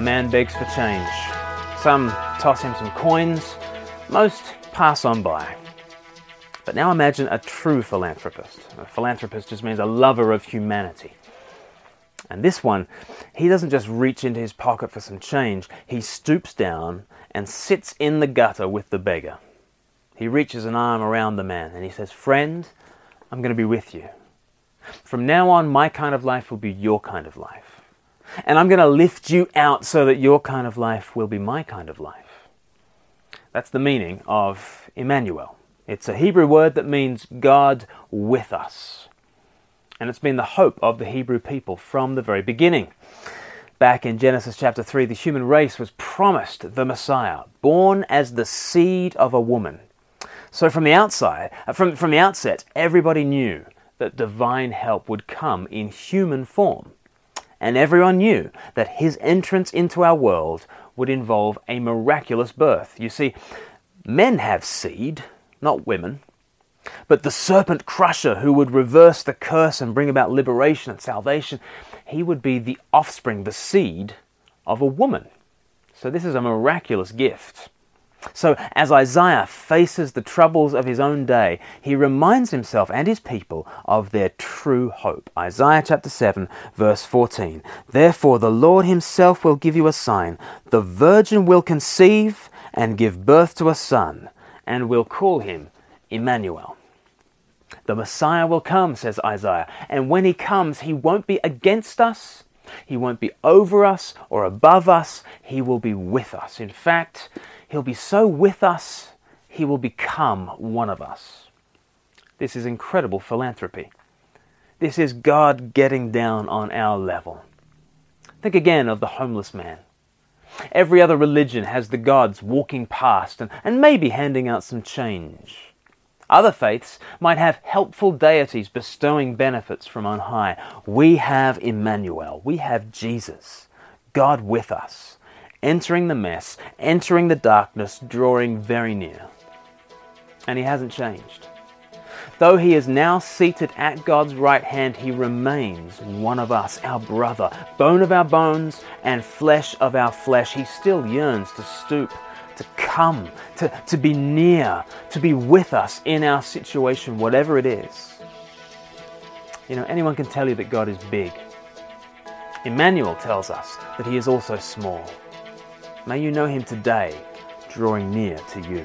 man begs for change. Some toss him some coins, most pass on by. But now imagine a true philanthropist. A philanthropist just means a lover of humanity. And this one, he doesn't just reach into his pocket for some change, he stoops down and sits in the gutter with the beggar. He reaches an arm around the man and he says, Friend, I'm going to be with you. From now on, my kind of life will be your kind of life. And I'm going to lift you out so that your kind of life will be my kind of life. That's the meaning of Immanuel. It's a Hebrew word that means God with us. And it's been the hope of the Hebrew people from the very beginning. Back in Genesis chapter 3, the human race was promised the Messiah, born as the seed of a woman. So from the outside, uh, from, from the outset, everybody knew that divine help would come in human form. And everyone knew that his entrance into our world would involve a miraculous birth. You see, men have seed, not women. But the serpent crusher who would reverse the curse and bring about liberation and salvation, he would be the offspring, the seed of a woman. So this is a miraculous gift. So, as Isaiah faces the troubles of his own day, he reminds himself and his people of their true hope. Isaiah chapter 7, verse 14. Therefore, the Lord himself will give you a sign. The virgin will conceive and give birth to a son, and will call him Immanuel. The Messiah will come, says Isaiah, and when he comes, he won't be against us, he won't be over us or above us, he will be with us. In fact, He'll be so with us, he will become one of us. This is incredible philanthropy. This is God getting down on our level. Think again of the homeless man. Every other religion has the gods walking past and, and maybe handing out some change. Other faiths might have helpful deities bestowing benefits from on high. We have Immanuel. We have Jesus, God with us entering the mess, entering the darkness, drawing very near. And he hasn't changed. Though he is now seated at God's right hand, he remains one of us, our brother, bone of our bones and flesh of our flesh. He still yearns to stoop, to come, to, to be near, to be with us in our situation, whatever it is. You know, anyone can tell you that God is big. Immanuel tells us that he is also small. May you know him today, drawing near to you.